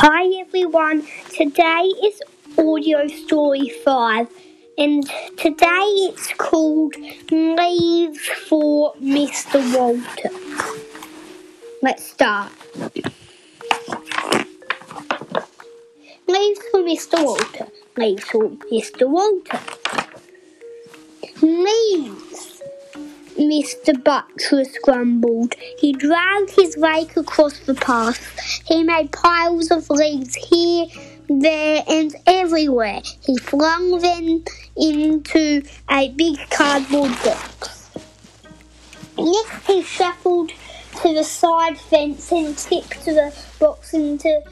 Hi everyone, today is audio story 5 and today it's called Leaves for Mr. Walter. Let's start. Leaves for Mr. Walter. Leaves for Mr. Walter. Leaves. Mr. Buttress grumbled. He dragged his rake across the path. He made piles of leaves here, there, and everywhere. He flung them into a big cardboard box. Next, he shuffled to the side fence and tipped the box into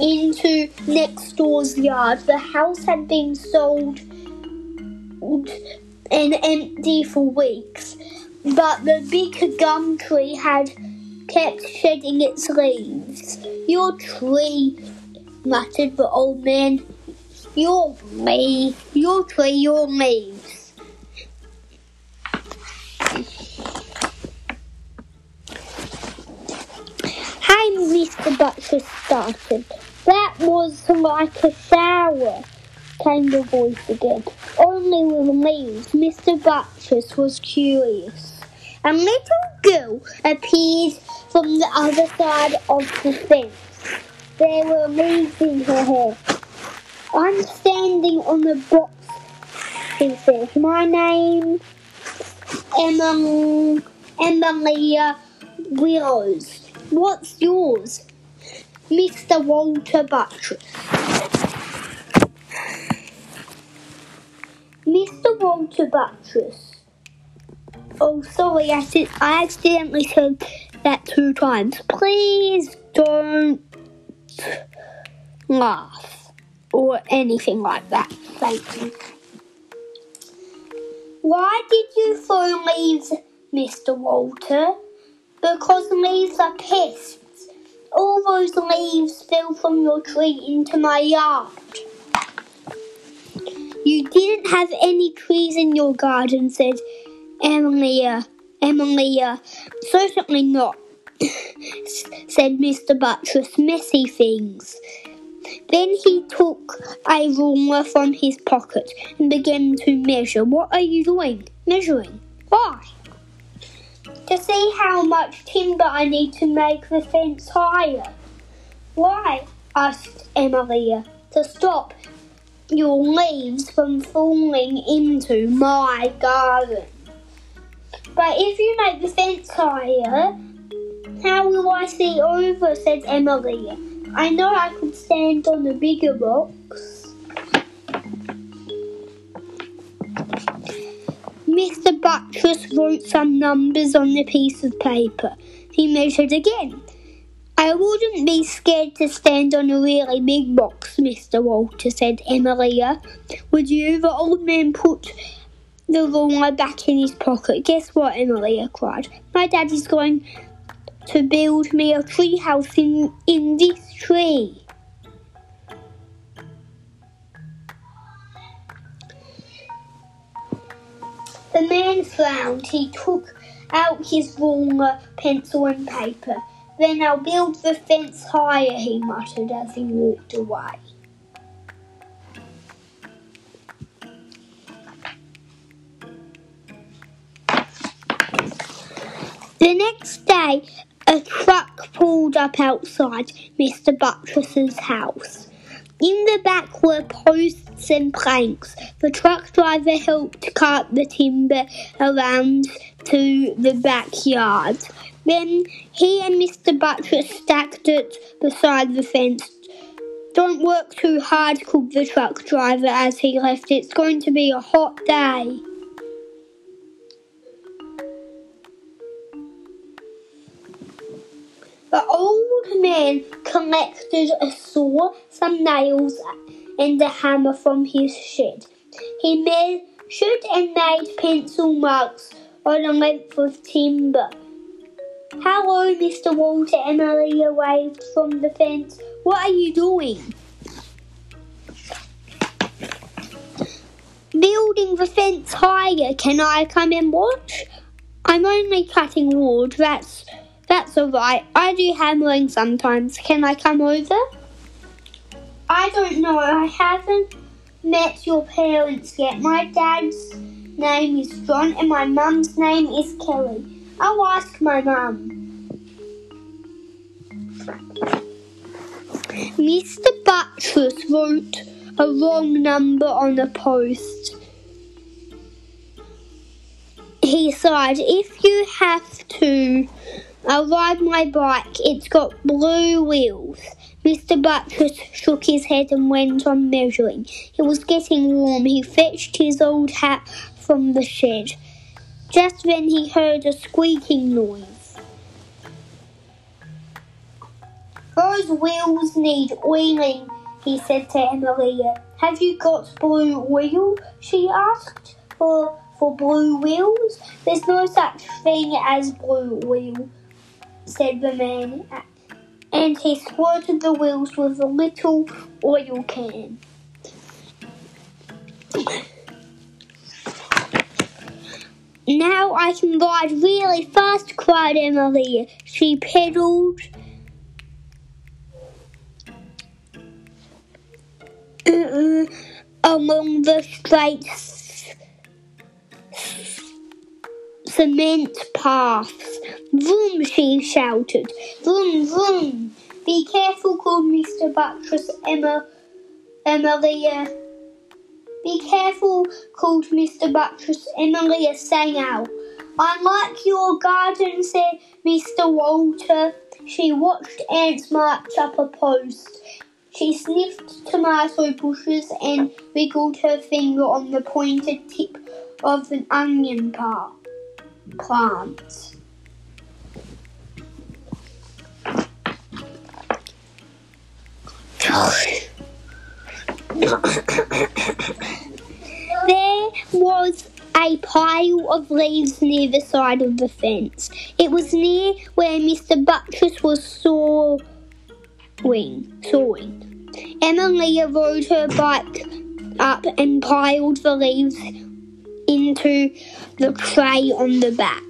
into next door's yard. The house had been sold and empty for weeks, but the big gum tree had kept shedding its leaves. Your tree, muttered the old man. Your me, your tree, your leaves. Hey, Mr. Buttress started. That was like a shower, came the voice again. Only with leaves. Mr. Buttress was curious. A little girl appeared from the other side of the fence. There were in her hair. I'm standing on the box, he said. My name, Emma, Emilia Willows. What's yours? Mr. Walter Buttress. Mr. Walter Buttress. Oh, sorry, I, said, I accidentally said that two times. Please don't laugh or anything like that. Thank you. Why did you throw leaves, Mr. Walter? Because leaves are pests. All those leaves fell from your tree into my yard. You didn't have any trees in your garden, said Emilia. Emilia. Certainly not, said Mr. Buttress. Messy things. Then he took a ruler from his pocket and began to measure. What are you doing? Measuring. Why? To see how much timber I need to make the fence higher. Why? asked Emilia. To stop your leaves from falling into my garden. But if you make the fence higher, how will I see over? said Emily. I know I could stand on a bigger box. Mr. Buttress wrote some numbers on the piece of paper. He measured again. I wouldn't be scared to stand on a really big box, Mr. Walter, said Emilia. Would you? The old man put the ruler back in his pocket. Guess what, Emilia cried. My daddy's going to build me a tree house in, in this tree. The man frowned. He took out his ruler, pencil, and paper. Then I'll build the fence higher, he muttered as he walked away. The next day, a truck pulled up outside Mr. Buttress's house. In the back were posts and planks. The truck driver helped cart the timber around to the backyard. Then he and Mr. Buttress stacked it beside the fence. Don't work too hard, called the truck driver as he left. It's going to be a hot day. The old man collected a saw, some nails, and a hammer from his shed. He measured and made pencil marks on a length of timber. Hello, Mr. Walter, Emilia waved from the fence. What are you doing? Building the fence higher. Can I come and watch? I'm only cutting wood. That's That's alright. I do hammering sometimes. Can I come over? I don't know. I haven't met your parents yet. My dad's name is John and my mum's name is Kelly. I'll ask my mum. Mr. Buttress wrote a wrong number on the post. He said, if you have to I'll ride my bike, it's got blue wheels. Mr. Buttress shook his head and went on measuring. It was getting warm. He fetched his old hat from the shed. Just then he heard a squeaking noise. Those wheels need oiling, he said to Emilia. Have you got blue oil? she asked. For, for blue wheels? There's no such thing as blue oil, said the man, and he squirted the wheels with a little oil can. Now I can ride really fast, cried Emily. She pedalled along the straight cement paths. Vroom, she shouted. Vroom, vroom. Be careful, called Mr. Buttress Emma, Emilia. Uh, Be careful, called Mr. Buttress. Emilia sang out. I like your garden, said Mr. Walter. She watched ants march up a post. She sniffed tomato bushes and wiggled her finger on the pointed tip of an onion par- plant. There was a pile of leaves near the side of the fence. It was near where Mr. Buttress was sawing. sawing. Emilia rode her bike up and piled the leaves into the tray on the back.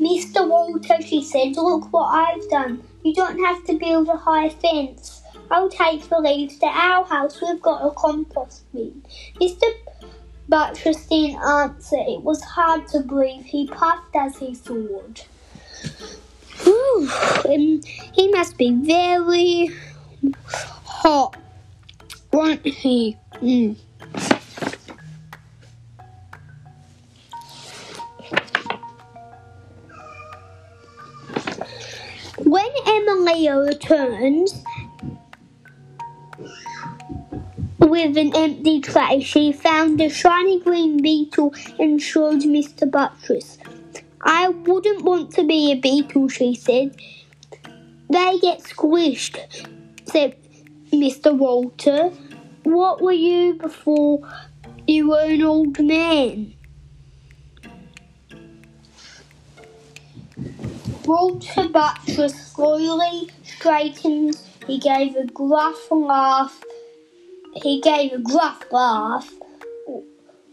Mr. Walter, she said, look what I've done. You don't have to build a high fence. I'll take the leaves to our house. We've got a compost bin. Mr. Buttress didn't answer. It was hard to breathe. He puffed as he sawed. Whew, he must be very hot, won't he? Mm. When Emilia returned with an empty tray, she found a shiny green beetle and showed Mr. Buttress. I wouldn't want to be a beetle, she said. They get squished, said Mr. Walter. What were you before you were an old man? Walter Buttress slowly straightened. He gave a gruff laugh. He gave a gruff laugh.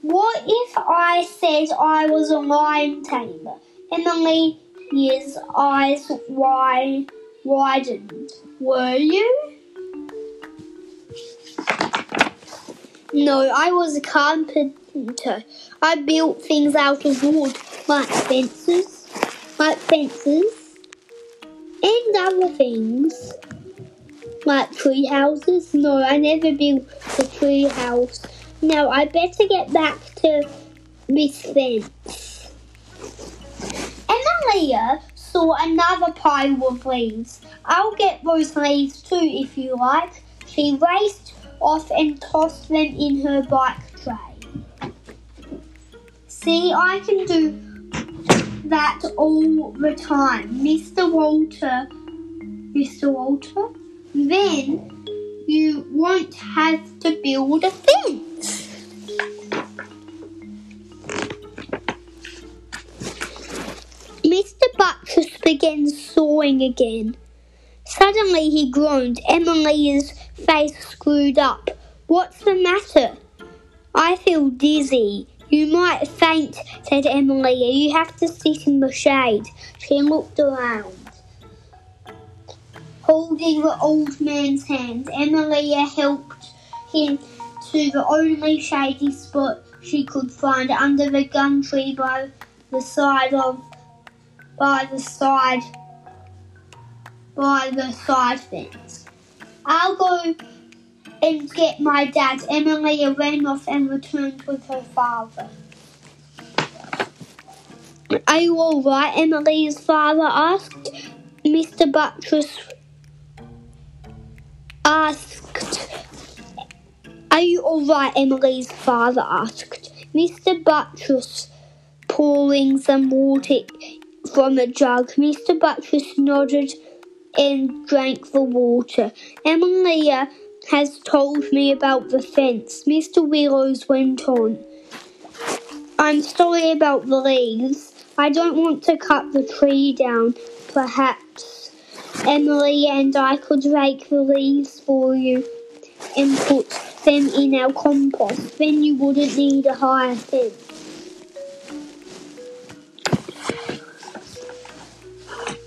What if I said I was a lion tamer? Emily Emily's eyes wide, widened. Were you? No, I was a carpenter. I built things out of wood, like fences like fences and other things like tree houses. No, I never built a tree house. Now I better get back to this fence. Emilia saw another pile of leaves. I'll get those leaves too if you like. She raced off and tossed them in her bike tray. See, I can do that all the time. Mr. Walter, Mr. Walter, then you won't have to build a fence. Mr. Buttress began sawing again. Suddenly he groaned. Emily's face screwed up. What's the matter? I feel dizzy. You might faint, said Emily. You have to sit in the shade. She looked around. Holding the old man's hand, Emilia helped him to the only shady spot she could find under the gum tree by the side of by the side by the side fence. I'll go and get my dad. Emilia ran off and returned with her father. Are you all right? Emilia's father asked. Mr. Buttress asked. Are you all right? Emily's father asked. Mr. Buttress pouring some water from a jug. Mr. Buttress nodded and drank the water. Emily has told me about the fence. Mr. Willows went on. I'm sorry about the leaves. I don't want to cut the tree down. Perhaps Emily and I could rake the leaves for you and put them in our compost. Then you wouldn't need a higher fence.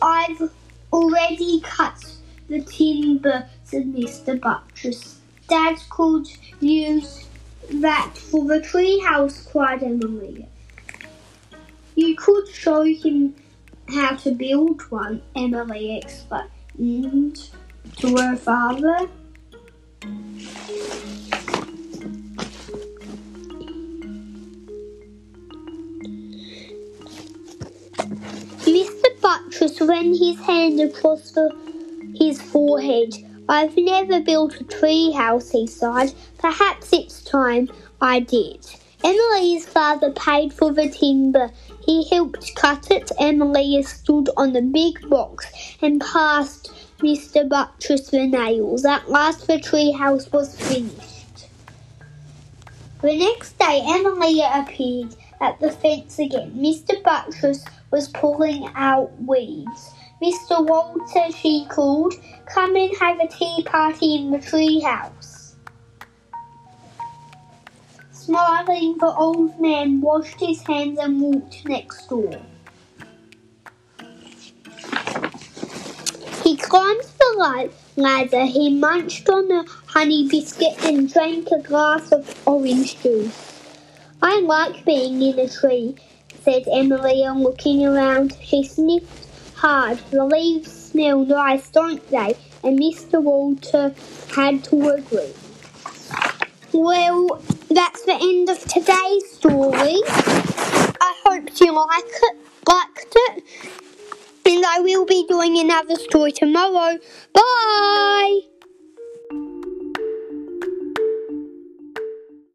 I've already cut the timber, said Mr. Buttress. Dad could use that for the treehouse, cried Emily. You could show him how to build one, Emily explained to her father. Mr. Buttress ran his hand across the, his forehead. I've never built a tree house, he sighed. Perhaps it's time I did. Emily's father paid for the timber. He helped cut it. Emily stood on the big box and passed Mr. Buttress the nails. At last the tree house was finished. The next day Emily appeared at the fence again. Mr. Buttress was pulling out weeds. Mr. Walter, she called, come and have a tea party in the tree house. Smiling, the old man washed his hands and walked next door. He climbed the ladder, he munched on a honey biscuit and drank a glass of orange juice. I like being in a tree, said Emily, looking around. She sniffed hard. The leaves smell nice, don't they? And Mr. Walter had to agree. Well, that's the end of today's story. I hope you like it, liked it. And I will be doing another story tomorrow. Bye!